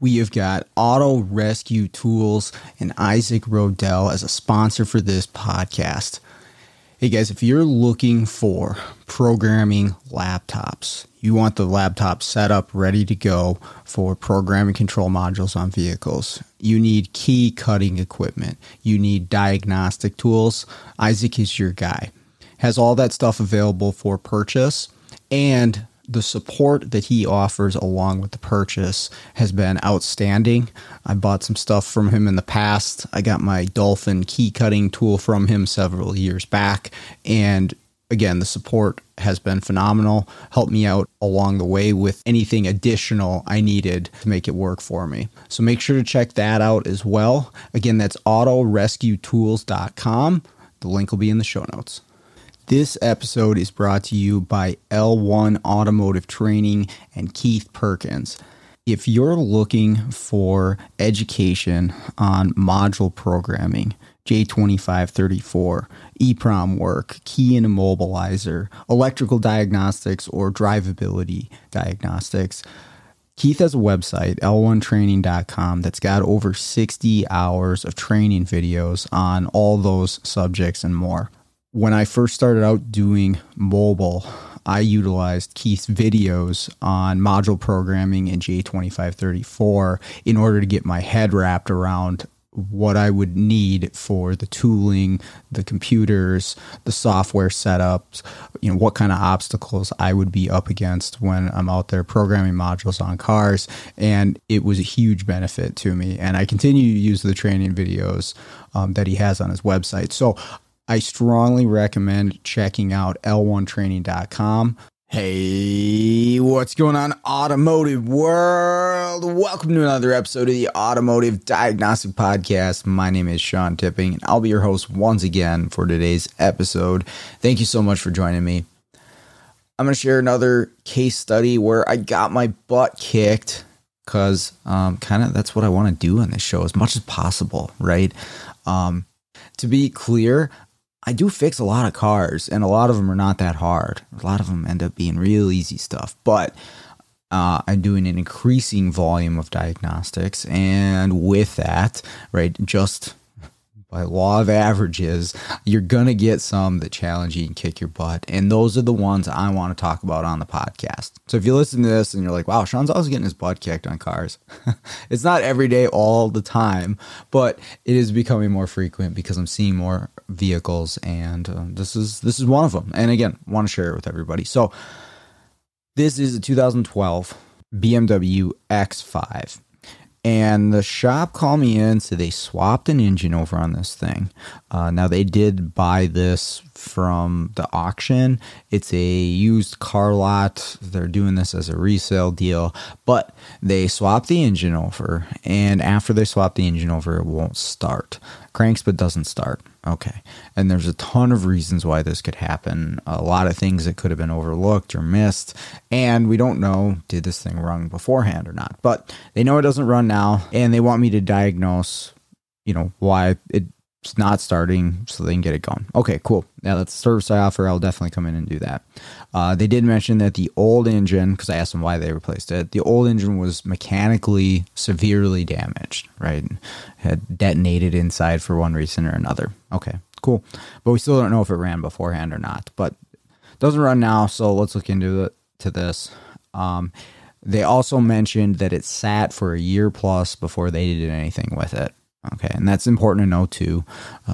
We have got Auto Rescue Tools and Isaac Rodell as a sponsor for this podcast. Hey guys, if you're looking for programming laptops, you want the laptop set up ready to go for programming control modules on vehicles. You need key cutting equipment. You need diagnostic tools. Isaac is your guy. Has all that stuff available for purchase and the support that he offers along with the purchase has been outstanding. I bought some stuff from him in the past. I got my Dolphin key cutting tool from him several years back. And again, the support has been phenomenal. Helped me out along the way with anything additional I needed to make it work for me. So make sure to check that out as well. Again, that's autorescuetools.com. The link will be in the show notes. This episode is brought to you by L1 Automotive Training and Keith Perkins. If you're looking for education on module programming, J2534, EEPROM work, key and immobilizer, electrical diagnostics, or drivability diagnostics, Keith has a website, l1training.com, that's got over 60 hours of training videos on all those subjects and more when I first started out doing mobile, I utilized Keith's videos on module programming in J2534 in order to get my head wrapped around what I would need for the tooling, the computers, the software setups, you know, what kind of obstacles I would be up against when I'm out there programming modules on cars. And it was a huge benefit to me. And I continue to use the training videos um, that he has on his website. So I strongly recommend checking out L1training.com. Hey, what's going on, automotive world? Welcome to another episode of the Automotive Diagnostic Podcast. My name is Sean Tipping, and I'll be your host once again for today's episode. Thank you so much for joining me. I'm going to share another case study where I got my butt kicked because um, kind of that's what I want to do on this show as much as possible, right? Um, to be clear, I do fix a lot of cars, and a lot of them are not that hard. A lot of them end up being real easy stuff, but uh, I'm doing an increasing volume of diagnostics, and with that, right, just by law of averages, you're gonna get some that challenge you and kick your butt. And those are the ones I want to talk about on the podcast. So if you listen to this and you're like, wow, Sean's always getting his butt kicked on cars. it's not every day all the time, but it is becoming more frequent because I'm seeing more vehicles and um, this is this is one of them. And again, want to share it with everybody. So this is a 2012 BMW X5 and the shop called me in, so they swapped an engine over on this thing. Uh, now they did buy this from the auction. It's a used car lot. They're doing this as a resale deal, but they swapped the engine over, and after they swap the engine over, it won't start. Cranks but doesn't start. Okay. And there's a ton of reasons why this could happen. A lot of things that could have been overlooked or missed. And we don't know did this thing run beforehand or not. But they know it doesn't run now and they want me to diagnose, you know, why it's not starting so they can get it going. Okay, cool. Yeah, that's the service I offer. I'll definitely come in and do that. Uh, they did mention that the old engine, because I asked them why they replaced it, the old engine was mechanically severely damaged, right? Had detonated inside for one reason or another. Okay, cool. But we still don't know if it ran beforehand or not. But doesn't run now, so let's look into it to this. Um, they also mentioned that it sat for a year plus before they did anything with it. Okay, and that's important to know too,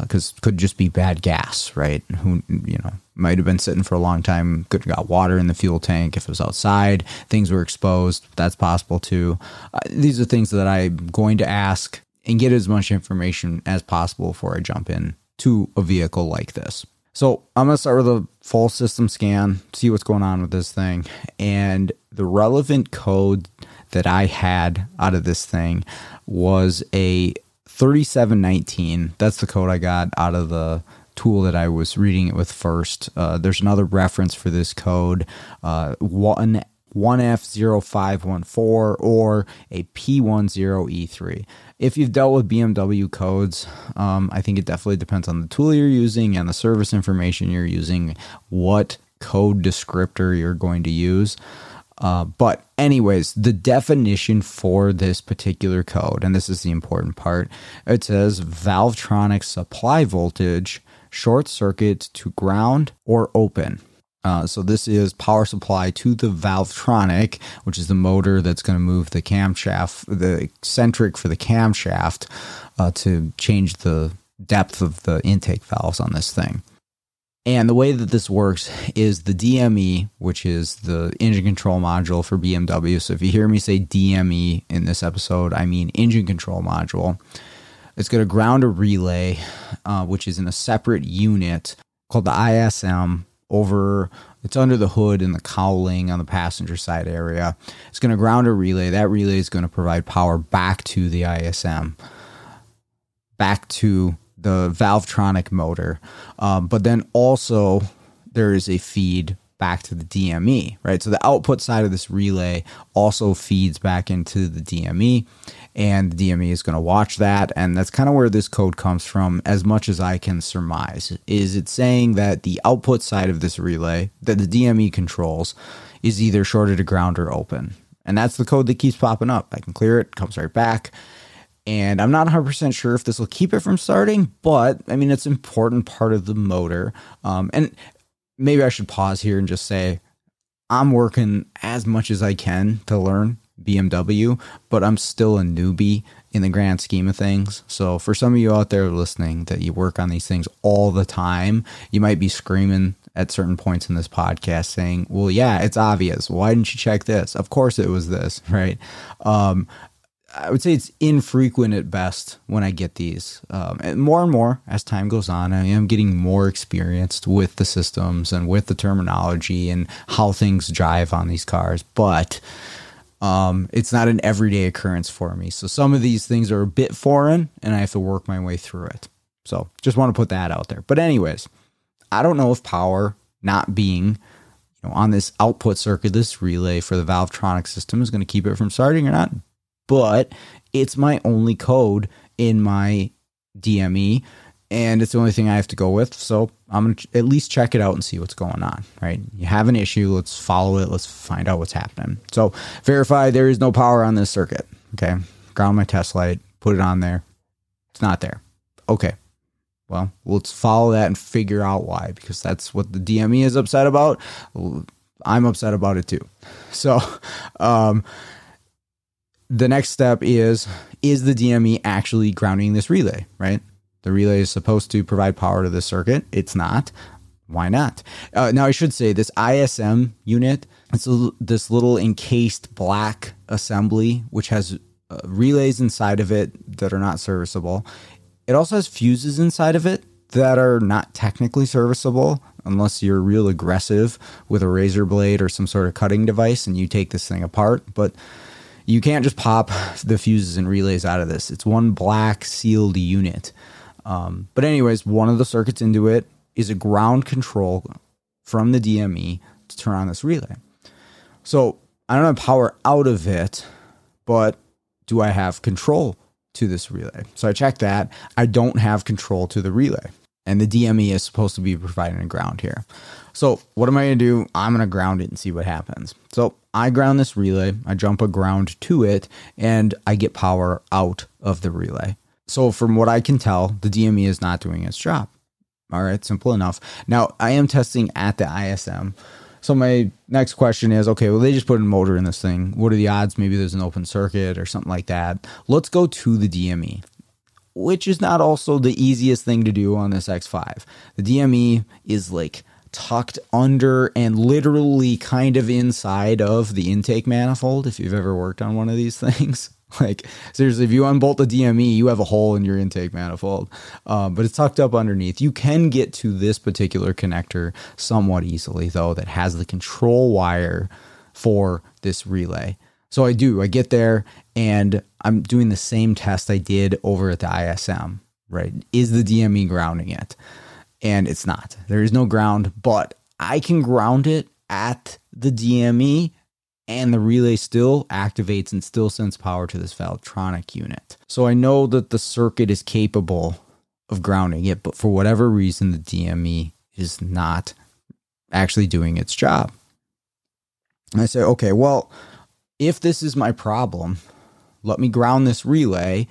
because uh, could just be bad gas, right? Who you know might have been sitting for a long time. Could have got water in the fuel tank if it was outside. Things were exposed. That's possible too. Uh, these are things that I'm going to ask and get as much information as possible before I jump in to a vehicle like this. So I'm going to start with a full system scan, see what's going on with this thing, and the relevant code that I had out of this thing was a 3719. That's the code I got out of the tool that I was reading it with first. Uh, there's another reference for this code, uh, one 1F0514 or a P10E3. If you've dealt with BMW codes, um, I think it definitely depends on the tool you're using and the service information you're using, what code descriptor you're going to use. Uh, but, anyways, the definition for this particular code, and this is the important part, it says Valvetronic supply voltage short circuit to ground or open. Uh, so this is power supply to the Valvetronic, which is the motor that's going to move the camshaft, the eccentric for the camshaft, uh, to change the depth of the intake valves on this thing. And the way that this works is the DME, which is the engine control module for BMW. So if you hear me say DME in this episode, I mean engine control module. It's going to ground a relay, uh, which is in a separate unit called the ISM over it's under the hood in the cowling on the passenger side area. It's going to ground a relay. That relay is going to provide power back to the ISM, back to the Valvetronic motor. Um, but then also there is a feed back to the DME, right? So the output side of this relay also feeds back into the DME and the DME is going to watch that. And that's kind of where this code comes from, as much as I can surmise. Is it saying that the output side of this relay that the DME controls is either shorted to ground or open? And that's the code that keeps popping up. I can clear it, comes right back. And I'm not 100% sure if this will keep it from starting, but I mean, it's an important part of the motor. Um, and maybe I should pause here and just say I'm working as much as I can to learn BMW, but I'm still a newbie in the grand scheme of things. So for some of you out there listening that you work on these things all the time, you might be screaming at certain points in this podcast saying, "Well, yeah, it's obvious. Why didn't you check this?" Of course it was this, right? Um, I would say it's infrequent at best when I get these. Um, and more and more as time goes on, I am getting more experienced with the systems and with the terminology and how things drive on these cars. But um, it's not an everyday occurrence for me. So some of these things are a bit foreign and I have to work my way through it. So just want to put that out there. But, anyways, I don't know if power not being you know, on this output circuit, this relay for the Valvetronic system is going to keep it from starting or not. But it's my only code in my DME and it's the only thing I have to go with. So I'm going to at least check it out and see what's going on, right? You have an issue, let's follow it, let's find out what's happening. So verify there is no power on this circuit. Okay. Ground my test light, put it on there. It's not there. Okay. Well, let's follow that and figure out why, because that's what the DME is upset about. I'm upset about it too. So, um, the next step is is the DME actually grounding this relay, right? The relay is supposed to provide power to the circuit. It's not. Why not? Uh, now, I should say this ISM unit, it's a, this little encased black assembly, which has uh, relays inside of it that are not serviceable. It also has fuses inside of it that are not technically serviceable unless you're real aggressive with a razor blade or some sort of cutting device and you take this thing apart. But you can't just pop the fuses and relays out of this. It's one black sealed unit. Um, but anyways, one of the circuits into it is a ground control from the DME to turn on this relay. So I don't have power out of it, but do I have control to this relay? So I check that. I don't have control to the relay. And the DME is supposed to be providing a ground here. So what am I going to do? I'm going to ground it and see what happens. So I ground this relay, I jump a ground to it, and I get power out of the relay. So, from what I can tell, the DME is not doing its job. All right, simple enough. Now, I am testing at the ISM. So, my next question is okay, well, they just put a motor in this thing. What are the odds? Maybe there's an open circuit or something like that. Let's go to the DME, which is not also the easiest thing to do on this X5. The DME is like tucked under and literally kind of inside of the intake manifold if you've ever worked on one of these things. Like seriously, if you unbolt the DME, you have a hole in your intake manifold, um, but it's tucked up underneath. You can get to this particular connector somewhat easily, though, that has the control wire for this relay. So I do. I get there and I'm doing the same test I did over at the ISM, right? Is the DME grounding it? And it's not. There is no ground, but I can ground it at the DME and the relay still activates and still sends power to this Valvetronic unit. So I know that the circuit is capable of grounding it, but for whatever reason, the DME is not actually doing its job. And I say, okay, well, if this is my problem, let me ground this relay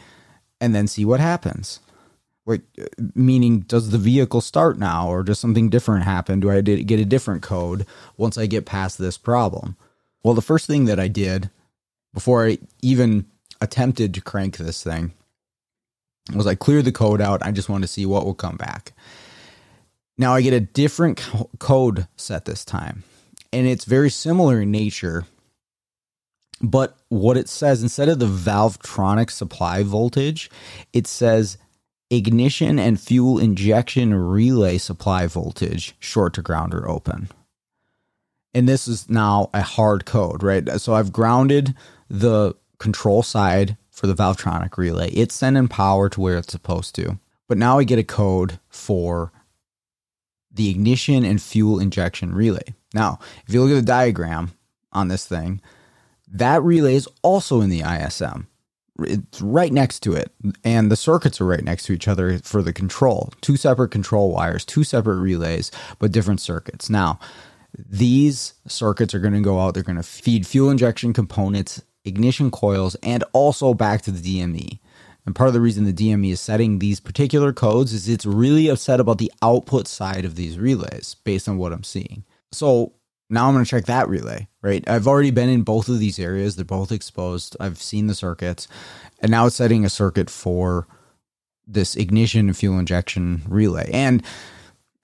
and then see what happens. Like, meaning, does the vehicle start now or does something different happen? Do I get a different code once I get past this problem? Well, the first thing that I did before I even attempted to crank this thing was I cleared the code out. I just wanted to see what will come back. Now I get a different co- code set this time, and it's very similar in nature. But what it says instead of the Valvetronic supply voltage, it says ignition and fuel injection relay supply voltage, short to ground or open. And this is now a hard code, right? So I've grounded the control side for the Valvetronic relay. It's sending power to where it's supposed to. But now I get a code for the ignition and fuel injection relay. Now, if you look at the diagram on this thing, that relay is also in the ISM. It's right next to it, and the circuits are right next to each other for the control. Two separate control wires, two separate relays, but different circuits. Now, these circuits are going to go out, they're going to feed fuel injection components, ignition coils, and also back to the DME. And part of the reason the DME is setting these particular codes is it's really upset about the output side of these relays based on what I'm seeing. So now I'm going to check that relay, right? I've already been in both of these areas. They're both exposed. I've seen the circuits. And now it's setting a circuit for this ignition and fuel injection relay. And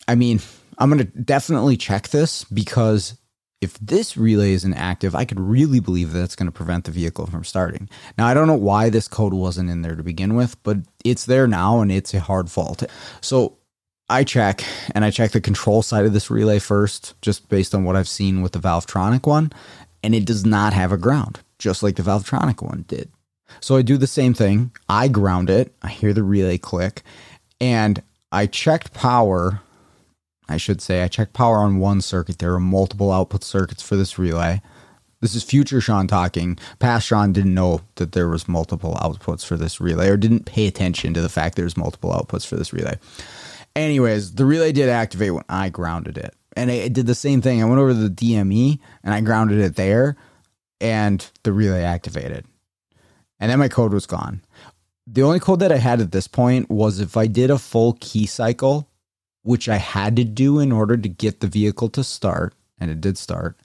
I mean, I'm going to definitely check this because if this relay isn't active, I could really believe that it's going to prevent the vehicle from starting. Now, I don't know why this code wasn't in there to begin with, but it's there now and it's a hard fault. So I check and I check the control side of this relay first, just based on what I've seen with the Valvetronic one, and it does not have a ground, just like the Valvetronic one did. So I do the same thing. I ground it, I hear the relay click, and I checked power I should say, I checked power on one circuit. There are multiple output circuits for this relay. This is future Sean talking. Past Sean didn't know that there was multiple outputs for this relay or didn't pay attention to the fact there's multiple outputs for this relay. Anyways, the relay did activate when I grounded it. And it did the same thing. I went over to the DME and I grounded it there and the relay activated. And then my code was gone. The only code that I had at this point was if I did a full key cycle which I had to do in order to get the vehicle to start, and it did start.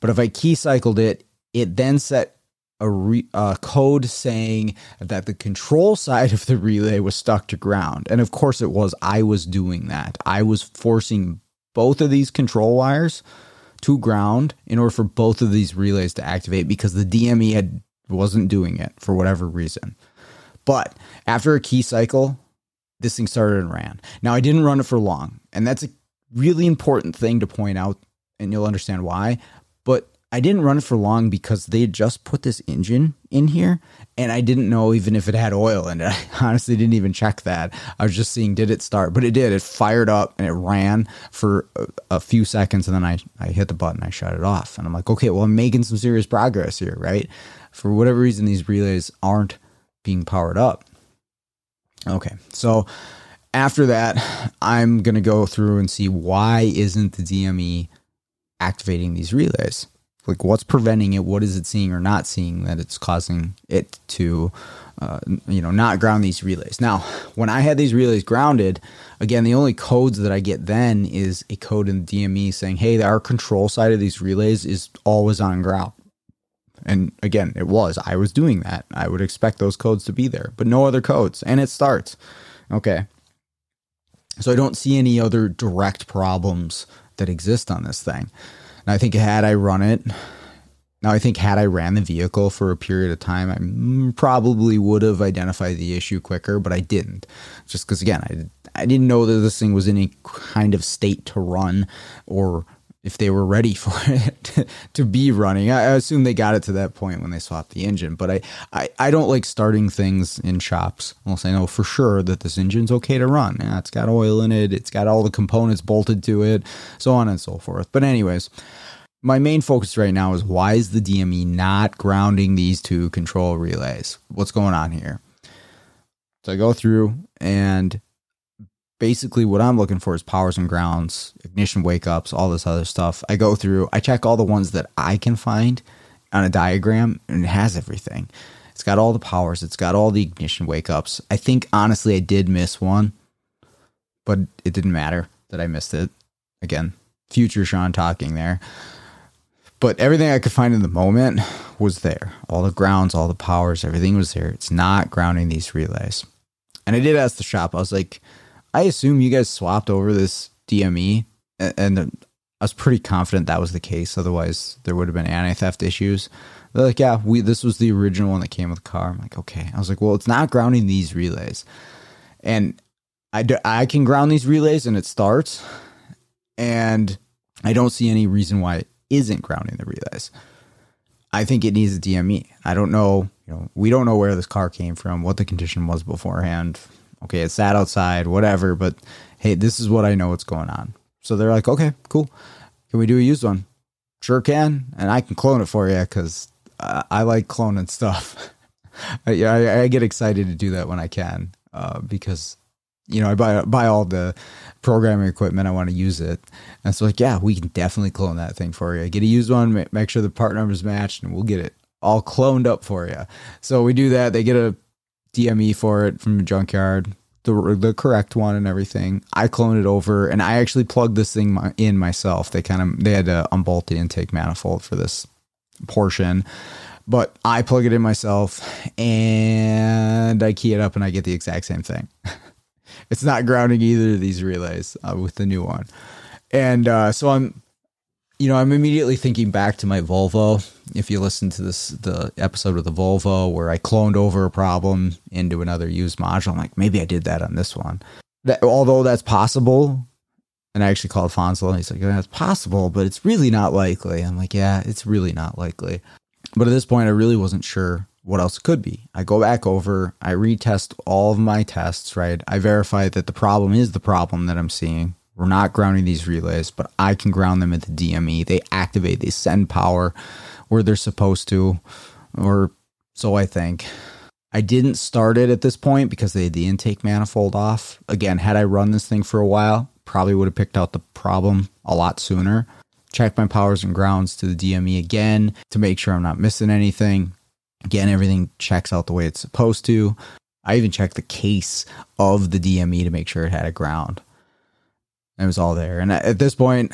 But if I key cycled it, it then set a, re- code saying that the control side of the relay was stuck to ground. And of course it was. I was doing that. I was forcing both of these control wires to ground in order for both of these relays to activate because the DME had wasn't doing it for whatever reason. But after a key cycle, this thing started and ran. Now, I didn't run it for long, and that's a really important thing to point out, and you'll understand why. I didn't run it for long because they had just put this engine in here, and I didn't know even if it had oil in it. I honestly didn't even check that. I was just seeing did it start, but it did. It fired up and it ran for a, a few seconds, and then I I hit the button, I shut it off, and I'm like, okay, well, I'm making some serious progress here, right? For whatever reason, these relays aren't being powered up. Okay. So after that, I'm going to go through and see why isn't the DME activating these relays? Like what's preventing it? What is it seeing or not seeing that it's causing it to, uh, you know, not ground these relays? Now, when I had these relays grounded, again, the only codes that I get then is a code in the DME saying, hey, our control side of these relays is always on ground. And again, it was. I was doing that. I would expect those codes to be there, but no other codes. And it starts. Okay. So I don't see any other direct problems that exist on this thing. I think had I run it, now I think had I ran the vehicle for a period of time, I probably would have identified the issue quicker, but I didn't. Just because, again, I, I didn't know that this thing was in any kind of state to run or if they were ready for it to be running. I, assume they got it to that point when they swapped the engine, but I, I, I don't like starting things in shops unless I know for sure that this engine's okay to run. Yeah, it's got oil in it, it's got all the components bolted to it, so on and so forth. But, anyways, my main focus right now is why is the DME not grounding these two control relays? What's going on here? So I go through and basically what I'm looking for is powers and grounds, ignition wake ups, all this other stuff. I go through, I check all the ones that I can find on a diagram and it has everything. It's got all the powers, it's got all the ignition wake ups. I think honestly I did miss one, but it didn't matter that I missed it. Again, future Sean talking there. But everything I could find in the moment was there. All the grounds, all the powers, everything was there. It's not grounding these relays. And I did ask the shop, I was like, I assume you guys swapped over this DME, and I was pretty confident that was the case. Otherwise, there would have been anti theft issues. They're like, yeah, we this was the original one that came with the car. I'm like, okay. I was like, well, it's not grounding these relays, and I do, I can ground these relays and it starts, and I don't see any reason why it isn't grounding the relays. I think it needs a DME. I don't know, you know, we don't know where this car came from, what the condition was beforehand okay, it sat outside, whatever, but hey, this is what I know what's going on. So they're like, okay, cool. Can we do a used one? Sure can. And I can clone it for you because I, I, like cloning stuff. I, I, I, get excited to do that when I can uh, because, you know, I buy, buy all the programming equipment. I want to use it. And so, like, yeah, we can definitely clone that thing for you. Get a used one, make sure the part numbers matched, and we'll get it all cloned up for you. So we do that. They get a DME for it from a junkyard, the the correct one and everything. I cloned it over, and I actually plugged this thing in myself. They kind of they had to unbolt the intake manifold for this portion, but I plug it in myself, and I key it up, and I get the exact same thing. it's not grounding either of these relays uh, with the new one, and uh, so I'm you know, I'm immediately thinking back to my Volvo. If you listen to this, the episode with the Volvo where I cloned over a problem into another used module, I'm like, maybe I did that on this one. That, although that's possible, and I actually called Fonzel and he's like, that's possible, but it's really not likely. I'm like, yeah, it's really not likely. But at this point, I really wasn't sure what else could be. I go back over, I retest all of my tests, right? I verify that the problem is the problem that I'm seeing we're not grounding these relays, but I can ground them at the DME. They activate, they send power where they're supposed to, or so I think. I didn't start it at this point because they had the intake manifold off. Again, had I run this thing for a while, probably would have picked out the problem a lot sooner. Check my powers and grounds to the DME again to make sure I'm not missing anything. Again, everything checks out the way it's supposed to. I even checked the case of the DME to make sure it had a ground. It was all there. And at this point,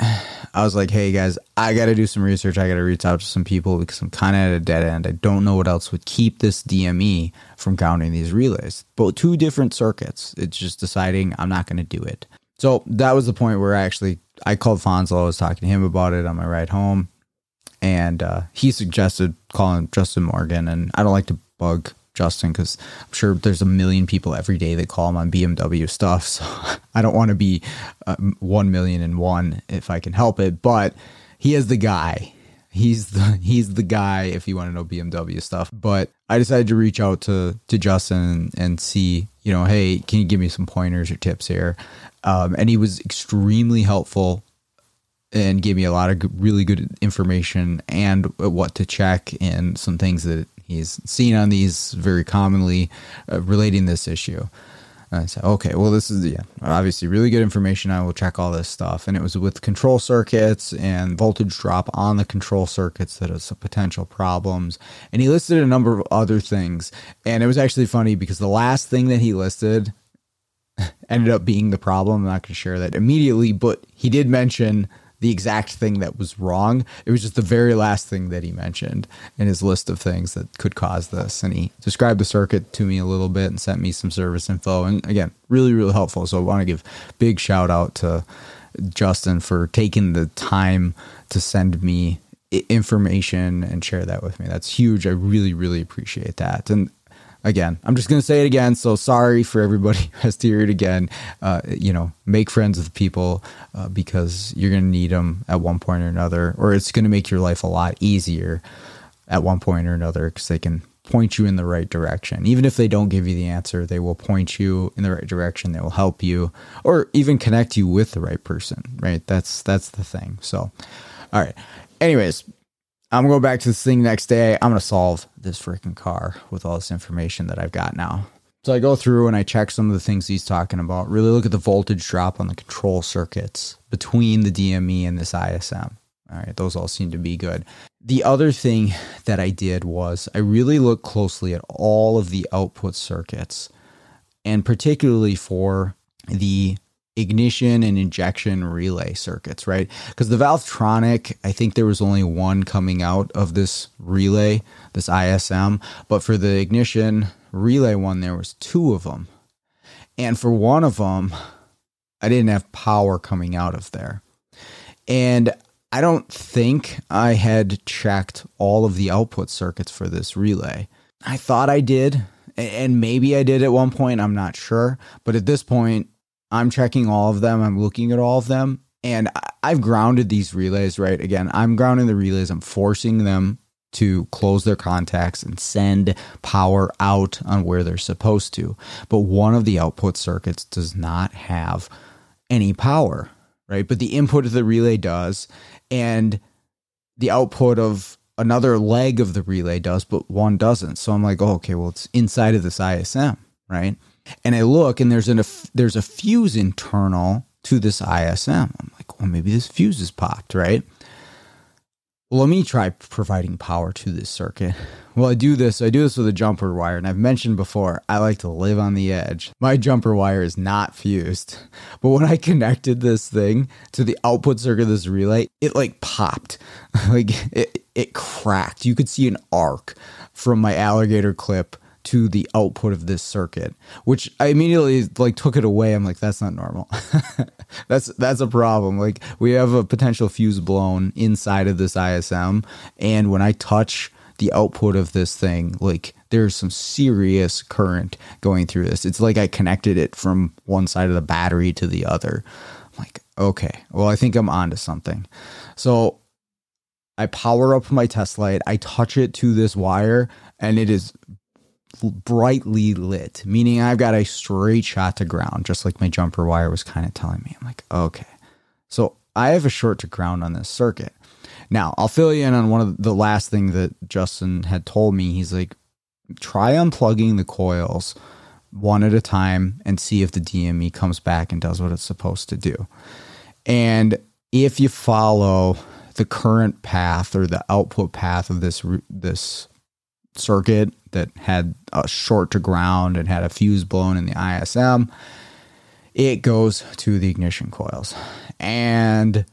I was like, hey guys, I got to do some research. I got to reach out to some people because I'm kind of at a dead end. I don't know what else would keep this DME from counting these relays. But two different circuits. It's just deciding I'm not going to do it. So that was the point where I actually I called Fonzo. I was talking to him about it on my ride home, and uh, he suggested calling Justin Morgan. And I don't like to bug Justin because I'm sure there's a million people every day that call him on BMW stuff. So I don't want to be uh, one million and one if I can help it. But he is the guy. He's the he's the guy if you want to know BMW stuff. But I decided to reach out to to Justin and, and see, you know, hey, can you give me some pointers or tips here? Um, and he was extremely helpful and gave me a lot of really good information and what to check and some things that He's seen on these very commonly uh, relating this issue. And I said, okay, well, this is, yeah, obviously really good information. I will check all this stuff. And it was with control circuits and voltage drop on the control circuits that is potential problems. And he listed a number of other things. And it was actually funny because the last thing that he listed ended up being the problem. I'm not going to share that immediately, but he did mention the exact thing that was wrong. It was just the very last thing that he mentioned in his list of things that could cause this. And he described the circuit to me a little bit and sent me some service info. And again, really, really helpful. So I want to give big shout out to Justin for taking the time to send me information and share that with me. That's huge. I really, really appreciate that. And again, I'm just going to say it again. So sorry for everybody who has to hear it again. Uh, you know, make friends with people uh, because you're going to need them at one point or another, or it's going to make your life a lot easier at one point or another because they can point you in the right direction. Even if they don't give you the answer, they will point you in the right direction. They will help you or even connect you with the right person, right? That's that's the thing. So, all right. Anyways, I'm going back to this thing next day. I'm going to solve this freaking car with all this information that I've got now. So I go through and I check some of the things he's talking about. Really look at the voltage drop on the control circuits between the DME and this ISM. All right, those all seem to be good. The other thing that I did was I really looked closely at all of the output circuits, and particularly for the ignition and injection relay circuits, right? Because the Valvetronic, I think there was only one coming out of this relay, this ISM, but for the ignition relay one, there was two of them. And for one of them, I didn't have power coming out of there. And I don't think I had checked all of the output circuits for this relay. I thought I did, and maybe I did at one point, I'm not sure. But at this point, I'm checking all of them. I'm looking at all of them. And I've grounded these relays, right? Again, I'm grounding the relays. I'm forcing them to close their contacts and send power out on where they're supposed to. But one of the output circuits does not have any power, right? But the input of the relay does. And the output of another leg of the relay does, but one doesn't. So I'm like, oh, okay, well, it's inside of this ISM, right? And I look and there's an there's a fuse internal to this ISM. I'm like, well, maybe this fuse is popped, right? Well, let me try providing power to this circuit. Well, I do this. I do this with a jumper wire, and I've mentioned before. I like to live on the edge. My jumper wire is not fused, but when I connected this thing to the output circuit of this relay, it like popped, like it it cracked. You could see an arc from my alligator clip to the output of this circuit, which I immediately like took it away. I'm like, that's not normal. that's that's a problem. Like we have a potential fuse blown inside of this ISM, and when I touch the output of this thing, like there's some serious current going through this. It's like I connected it from one side of the battery to the other. I'm like, okay, well, I think I'm onto something. So I power up my test light, I touch it to this wire, and it is brightly lit, meaning I've got a straight shot to ground, just like my jumper wire was kind of telling me. I'm like, okay. So I have a short to ground on this circuit. Now, I'll fill you in on one of the last thing that Justin had told me. He's like, try unplugging the coils one at a time and see if the DME comes back and does what it's supposed to do. And if you follow the current path or the output path of this this circuit that had a short to ground and had a fuse blown in the ISM, it goes to the ignition coils. And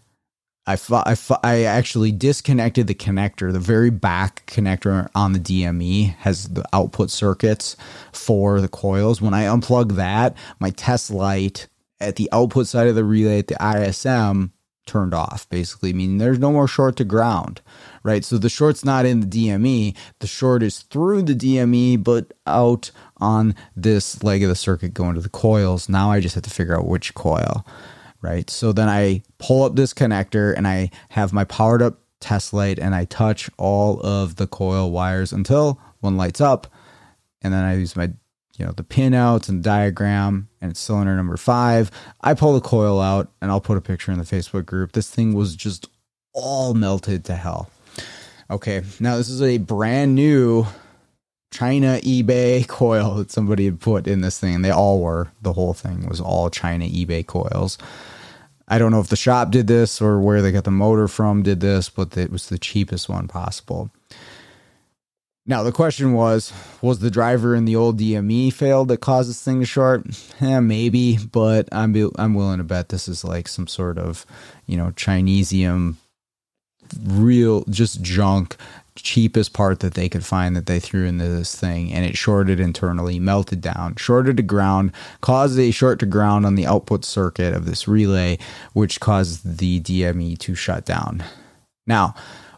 I, I, I actually disconnected the connector. The very back connector on the DME has the output circuits for the coils. When I unplug that, my test light at the output side of the relay at the ISM turned off, basically, meaning there's no more short to ground right? So the short's not in the DME. The short is through the DME, but out on this leg of the circuit going to the coils. Now I just have to figure out which coil, right? So then I pull up this connector and I have my powered up test light and I touch all of the coil wires until one lights up. And then I use my you know the pinouts and diagram and it's cylinder number five i pull the coil out and i'll put a picture in the facebook group this thing was just all melted to hell Okay, now this is a brand new China eBay coil that somebody had put in this thing. They all were. The whole thing was all China eBay coils. I don't know if the shop did this or where they got the motor from did this, but it was the cheapest one possible. Now the question was, was the driver in the old DME failed that caused this thing to short? Eh, maybe, but I'm I'm willing to bet this is like some sort of, you know, Chinesium real just junk cheapest part that they could find that they threw into this thing and it shorted internally melted down shorted to ground caused a short to ground on the output circuit of this relay which caused the dme to shut down now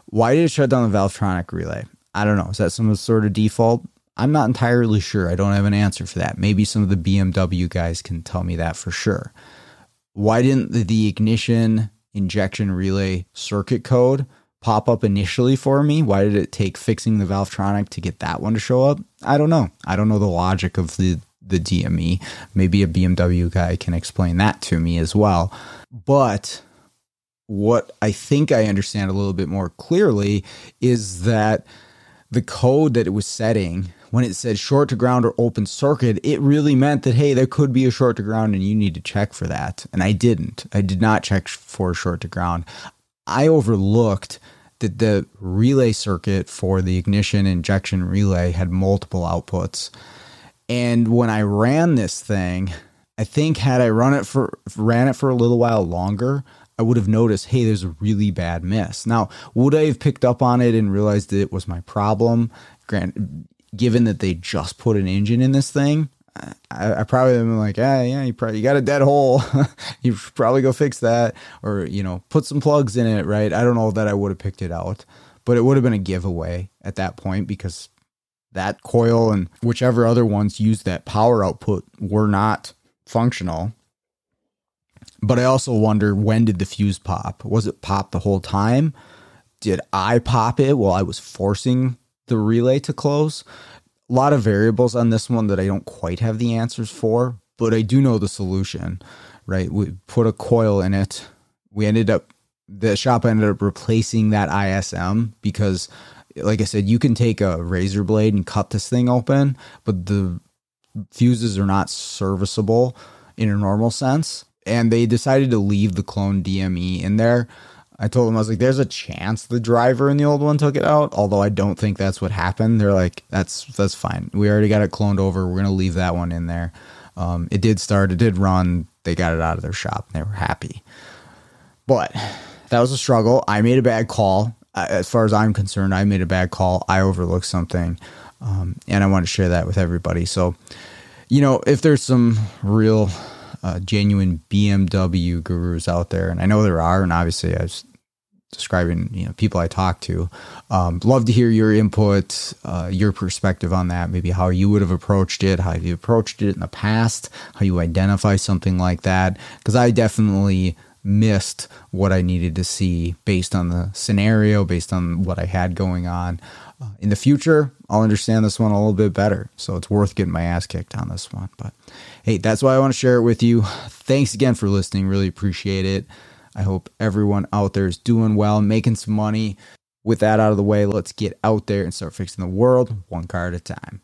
why did it shut down the valvetronic relay i don't know is that some sort of default I'm not entirely sure. I don't have an answer for that. Maybe some of the BMW guys can tell me that for sure. Why didn't the ignition injection relay circuit code pop up initially for me? Why did it take fixing the Valvetronic to get that one to show up? I don't know. I don't know the logic of the the DME. Maybe a BMW guy can explain that to me as well. But what I think I understand a little bit more clearly is that the code that it was setting when it said short to ground or open circuit, it really meant that, hey, there could be a short to ground and you need to check for that. And I didn't. I did not check for short to ground. I overlooked that the relay circuit for the ignition injection relay had multiple outputs. And when I ran this thing, I think had I run it for ran it for a little while longer, I would have noticed, hey, there's a really bad miss. Now, would I have picked up on it and realized that it was my problem? Grant, given that they just put an engine in this thing, I, I probably am like, ah, yeah, you probably you got a dead hole. you should probably go fix that, or you know, put some plugs in it, right? I don't know that I would have picked it out, but it would have been a giveaway at that point because that coil and whichever other ones used that power output were not functional. But I also wonder when did the fuse pop? Was it pop the whole time? Did I pop it while I was forcing the relay to close? A lot of variables on this one that I don't quite have the answers for, but I do know the solution, right? We put a coil in it. We ended up, the shop ended up replacing that ISM because, like I said, you can take a razor blade and cut this thing open, but the fuses are not serviceable in a normal sense and they decided to leave the clone DME in there. I told them I was like, "There's a chance the driver in the old one took it out," although I don't think that's what happened. They're like, "That's that's fine. We already got it cloned over. We're gonna leave that one in there." Um, it did start. It did run. They got it out of their shop. and They were happy, but that was a struggle. I made a bad call. As far as I'm concerned, I made a bad call. I overlooked something, um, and I want to share that with everybody. So, you know, if there's some real uh, genuine BMW gurus out there, and I know there are, and obviously I was describing you know people I talk to. Um, love to hear your input, uh, your perspective on that. Maybe how you would have approached it, how you approached it in the past, how you identify something like that. Because I definitely missed what I needed to see based on the scenario, based on what I had going on. Uh, in the future, I'll understand this one a little bit better. So it's worth getting my ass kicked on this one. But hey, that's why I want to share it with you. Thanks again for listening. Really appreciate it. I hope everyone out there is doing well, making some money. With that out of the way, let's get out there and start fixing the world one car at a time.